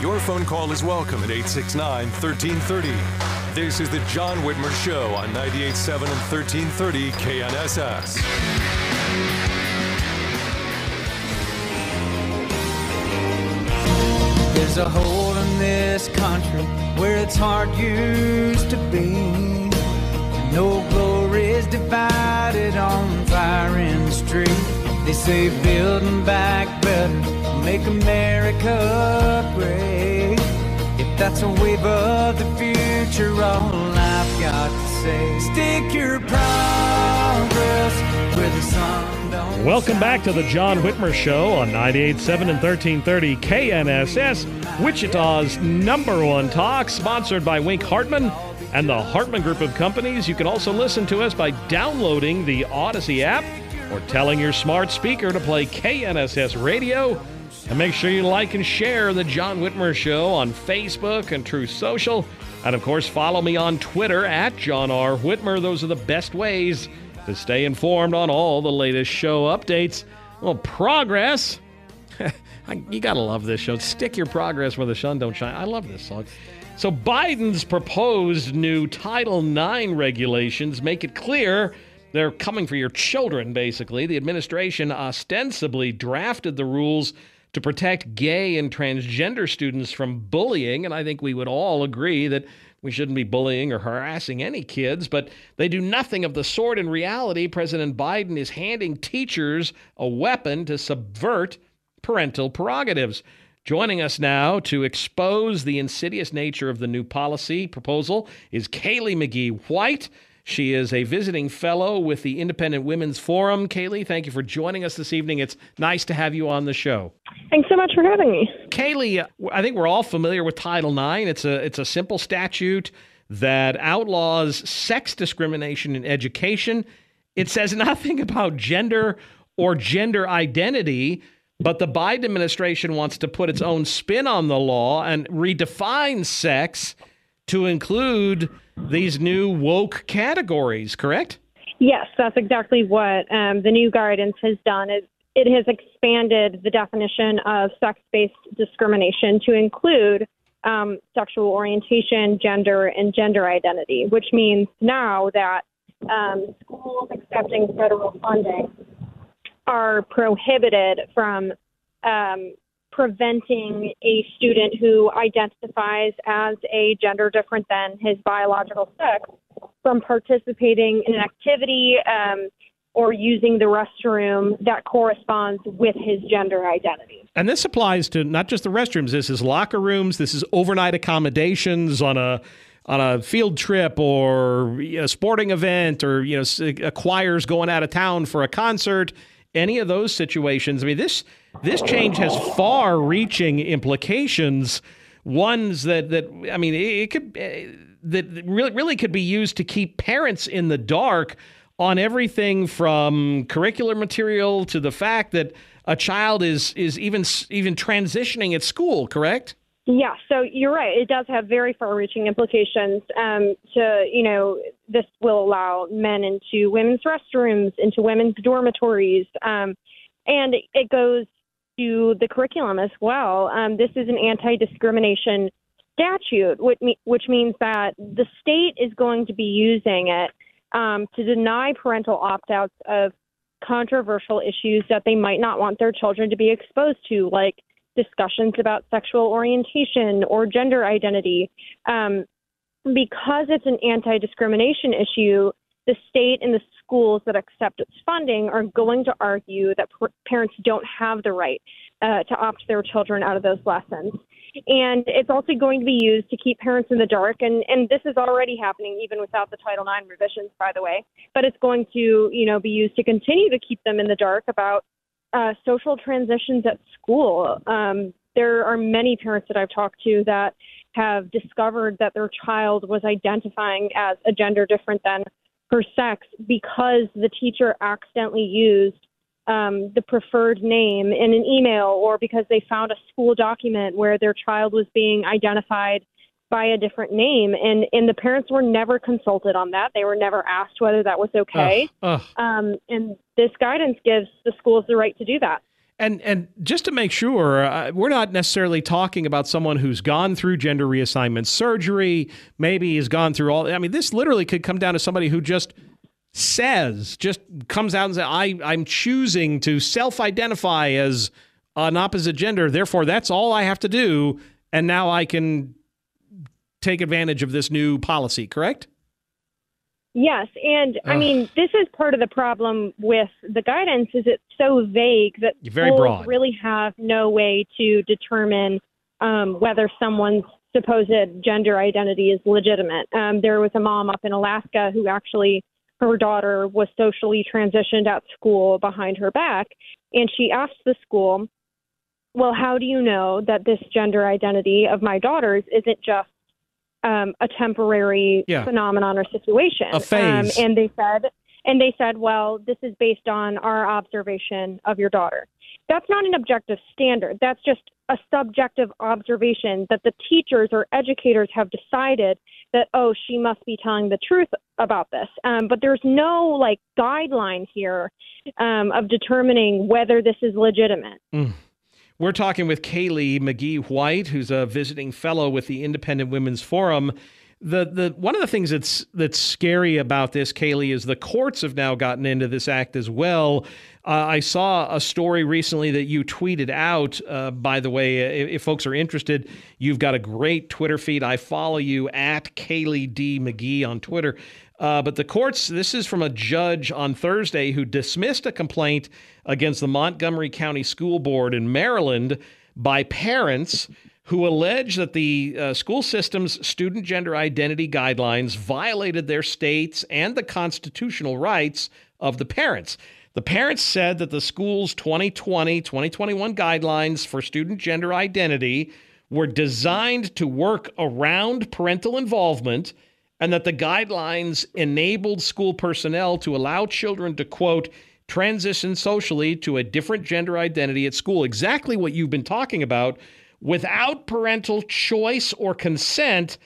Your phone call is welcome at 869 1330. This is the John Whitmer Show on 98.7 and 1330 KNSS. There's a hole in this country where it's hard used to be. No glory is divided on fire in the street. They say building back better make America great. If that's a wave of the future, all I've got to say, stick your progress where the sun don't Welcome back to the John Whitmer Show on 98.7 and 1330 KNSS, Wichita's number one talk, sponsored by Wink Hartman and the Hartman Group of Companies. You can also listen to us by downloading the Audacy app or telling your smart speaker to play KNSS Radio. And make sure you like and share the John Whitmer Show on Facebook and Truth Social. And of course, follow me on Twitter at John R. Whitmer. Those are the best ways to stay informed on all the latest show updates. Well, progress. you gotta love this show. Stick your progress where the sun don't shine. I love this song. So Biden's proposed new Title IX regulations make it clear they're coming for your children, basically. The administration ostensibly drafted the rules to protect gay and transgender students from bullying. And I think we would all agree that we shouldn't be bullying or harassing any kids, but they do nothing of the sort. In reality, President Biden is handing teachers a weapon to subvert parental prerogatives. Joining us now to expose the insidious nature of the new policy proposal is Kaylee McGhee White. She is a visiting fellow with the Independent Women's Forum. Kaylee, thank you for joining us this evening. It's nice to have you on the show. Thanks so much for having me. Kaylee, uh, I think we're all familiar with Title IX. It's a it's a simple statute that outlaws sex discrimination in education. It says nothing about gender or gender identity, but the Biden administration wants to put its own spin on the law and redefine sex to include these new woke categories, correct? Yes, that's exactly what um, the new guidance has done. Is it has expanded the definition of sex-based discrimination to include um, sexual orientation, gender, and gender identity, which means now that um, schools accepting federal funding are prohibited from um, preventing a student who identifies as a gender different than his biological sex from participating in an activity um, or using the restroom that corresponds with his gender identity. And this applies to not just the restrooms. This is locker rooms. This is overnight accommodations on a on a field trip or a sporting event or you know a choir's going out of town for a concert any of those situations. I mean, this this change has far-reaching implications. Ones that that I mean, it, could uh, that really really could be used to keep parents in the dark on everything from curricular material to the fact that a child is is even even transitioning at school. Correct? Yeah, so you're right. It does have very far-reaching implications. Um, to you know, this will allow men into women's restrooms, into women's dormitories, um, and it goes to the curriculum as well. Um, this is an anti-discrimination statute, which, which means that the state is going to be using it um, to deny parental opt-outs of controversial issues that they might not want their children to be exposed to, like discussions about sexual orientation or gender identity. Um, because it's an anti discrimination issue, the state and the schools that accept its funding are going to argue that p- parents don't have the right uh, to opt their children out of those lessons. And it's also going to be used to keep parents in the dark. And, and this is already happening even without the Title IX revisions, by the way. But it's going to, you know, be used to continue to keep them in the dark about uh, social transitions at school. Um, there are many parents that I've talked to that have discovered that their child was identifying as a gender different than her sex because the teacher accidentally used um, the preferred name in an email or because they found a school document where their child was being identified by a different name and and the parents were never consulted on that they were never asked whether that was okay Ugh, ugh. um, and this guidance gives the schools the right to do that And and just to make sure, uh, we're not necessarily talking about someone who's gone through gender reassignment surgery, maybe has gone through all. I mean, this literally could come down to somebody who just says, just comes out and says, "I I'm choosing to self-identify as an opposite gender. Therefore, that's all I have to do, and now I can take advantage of this new policy." Correct? Yes, and I mean this is part of the problem with the guidance is it's so vague that Very schools really have no way to determine um, whether someone's supposed gender identity is legitimate. Um, there was a mom up in Alaska who actually her daughter was socially transitioned at school behind her back, and she asked the school, "Well, how do you know that this gender identity of my daughter's isn't just um, a temporary Yeah. phenomenon or situation. A phase. Um, and they said, and they said, well, this is based on our observation of your daughter. That's not an objective standard. That's just a subjective observation that the teachers or educators have decided that, oh, she must be telling the truth about this. Um, but there's no like guideline here um, of determining whether this is legitimate. We're talking with Kaylee McGhee White, who's a visiting fellow with the Independent Women's Forum. The the one of the things that's that's scary about this, Kaylee, is the courts have now gotten into this act as well. Uh, I saw a story recently that you tweeted out. Uh, by the way, if, if folks are interested, you've got a great Twitter feed. I follow you at Kaylee D McGhee on Twitter. Uh, but the courts, this is from a judge on Thursday who dismissed a complaint against the Montgomery County School Board in Maryland by parents who allege that the uh, school system's student gender identity guidelines violated their states and the constitutional rights of the parents. The parents said that the school's 2020 2021 guidelines for student gender identity were designed to work around parental involvement and that the guidelines enabled school personnel to allow children to, quote, transition socially to a different gender identity at school. Exactly what you've been talking about without parental choice or consent.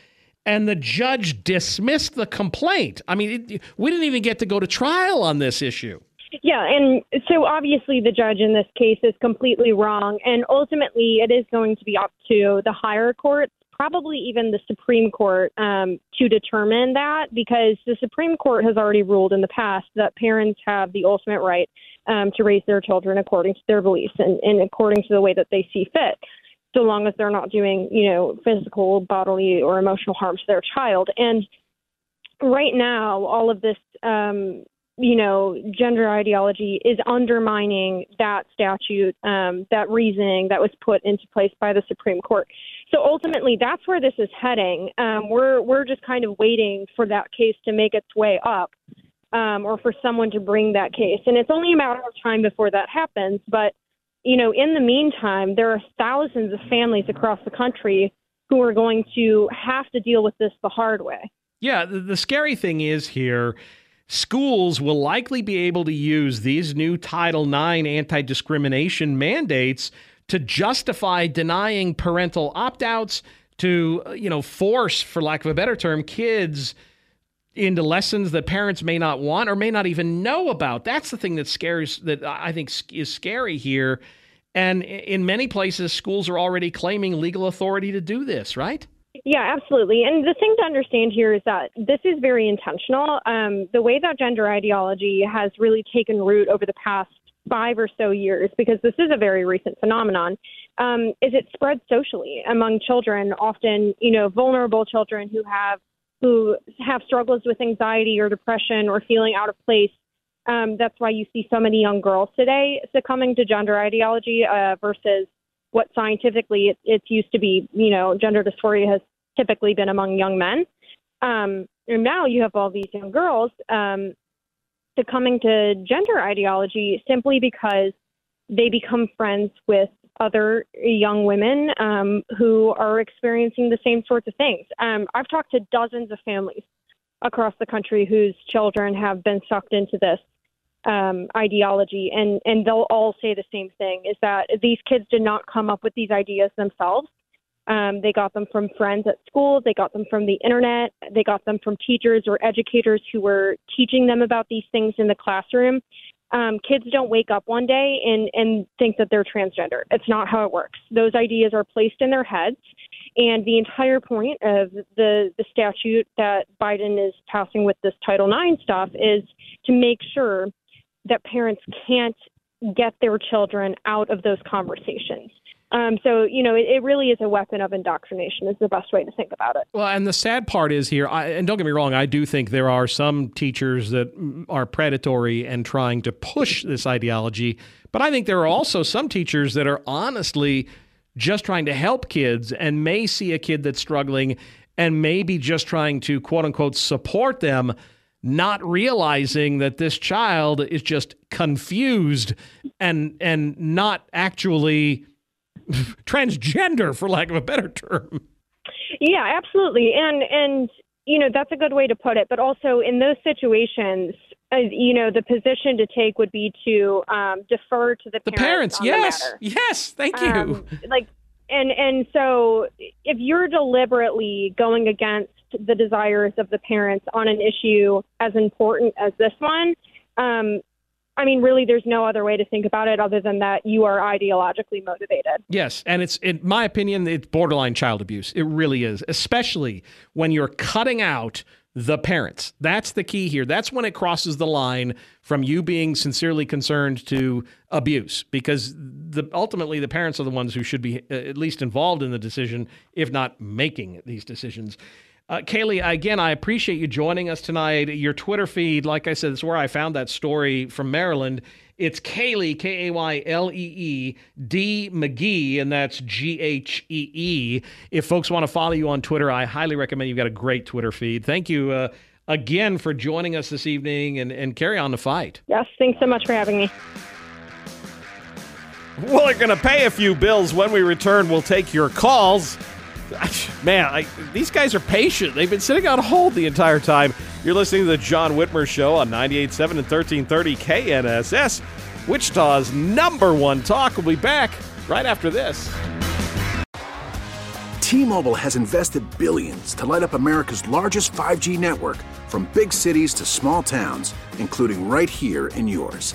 And the judge dismissed the complaint. I mean, it, we didn't even get to go to trial on this issue. Yeah, and so obviously the judge in this case is completely wrong, and ultimately it is going to be up to the higher courts, probably even the Supreme Court, um, to determine that because the Supreme Court has already ruled in the past that parents have the ultimate right um, to raise their children according to their beliefs and, and according to the way that they see fit. So long as they're not doing, you know, physical, bodily, or emotional harm to their child. And right now, all of this um, you know, gender ideology is undermining that statute, um, that reasoning that was put into place by the Supreme Court. So ultimately, that's where this is heading. Um, we're we're just kind of waiting for that case to make its way up, um, or for someone to bring that case, and it's only a matter of time before that happens. But you know, in the meantime, there are thousands of families across the country who are going to have to deal with this the hard way. Yeah, the, the scary thing is here schools will likely be able to use these new Title IX anti discrimination mandates to justify denying parental opt outs, to, you know, force, for lack of a better term, kids into lessons that parents may not want or may not even know about. That's the thing that scares, that I think is scary here. And in many places, schools are already claiming legal authority to do this, right? Yeah, absolutely. And the thing to understand here is that this is very intentional. Um, the way that gender ideology has really taken root over the past five or so years, because this is a very recent phenomenon, um, is it spread socially among children, often, you know, vulnerable children who have who have struggles with anxiety or depression or feeling out of place. Um, that's why you see so many young girls today succumbing to gender ideology uh, versus what scientifically it, it's used to be. You know, gender dysphoria has typically been among young men. Um, and now you have all these young girls um, succumbing to gender ideology simply because they become friends with other young women um, who are experiencing the same sorts of things. Um, I've talked to dozens of families across the country whose children have been sucked into this um, ideology, and and they'll all say the same thing: is that these kids did not come up with these ideas themselves. Um, they got them from friends at school. They got them from the internet. They got them from teachers or educators who were teaching them about these things in the classroom um, kids don't wake up one day and, and think that they're transgender. It's not how it works. Those ideas are placed in their heads. And the entire point of the, the statute that Biden is passing with this Title IX stuff is to make sure that parents can't get their children out of those conversations. Um, so you know, it, it, really is a weapon of indoctrination. Is the best way to think about it. Well, and the sad part is here, I, and don't get me wrong, I do think there are some teachers that are predatory and trying to push this ideology, but I think there are also some teachers that are honestly just trying to help kids and may see a kid that's struggling and maybe just trying to quote unquote support them not realizing that this child is just confused and and not actually transgender, for lack of a better term. Yeah, absolutely, and and you know that's a good way to put it. But also in those situations, uh, you know, the position to take would be to um, defer to the parents. The parents, yes, the yes, thank you. Um, like, and and so if you're deliberately going against the desires of the parents on an issue as important as this one, um, I mean, really, there's no other way to think about it other than that you are ideologically motivated. Yes, and it's, in my opinion, it's borderline child abuse. It really is, especially when you're cutting out the parents. That's the key here. That's when it crosses the line from you being sincerely concerned to abuse, because the, ultimately the parents are the ones who should be uh, at least involved in the decision, if not making these decisions. Uh, Kaylee, again, I appreciate you joining us tonight. Your Twitter feed, like I said, is where I found that story from Maryland. It's Kaylee, K A Y L E E, D McGhee, and that's G H E E. If folks want to follow you on Twitter, I highly recommend you've got a great Twitter feed. Thank you uh, again for joining us this evening and, and carry on the fight. Yes, thanks so much for having me. Well, they're going to pay a few bills. When we return, we'll take your calls. Man, I, these guys are patient. They've been sitting on hold the entire time. You're listening to the John Whitmer Show on 98.7 and 1330 KNSS, Wichita's number one talk. We'll be back right after this. T-Mobile has invested billions to light up America's largest 5G network from big cities to small towns, including right here in yours.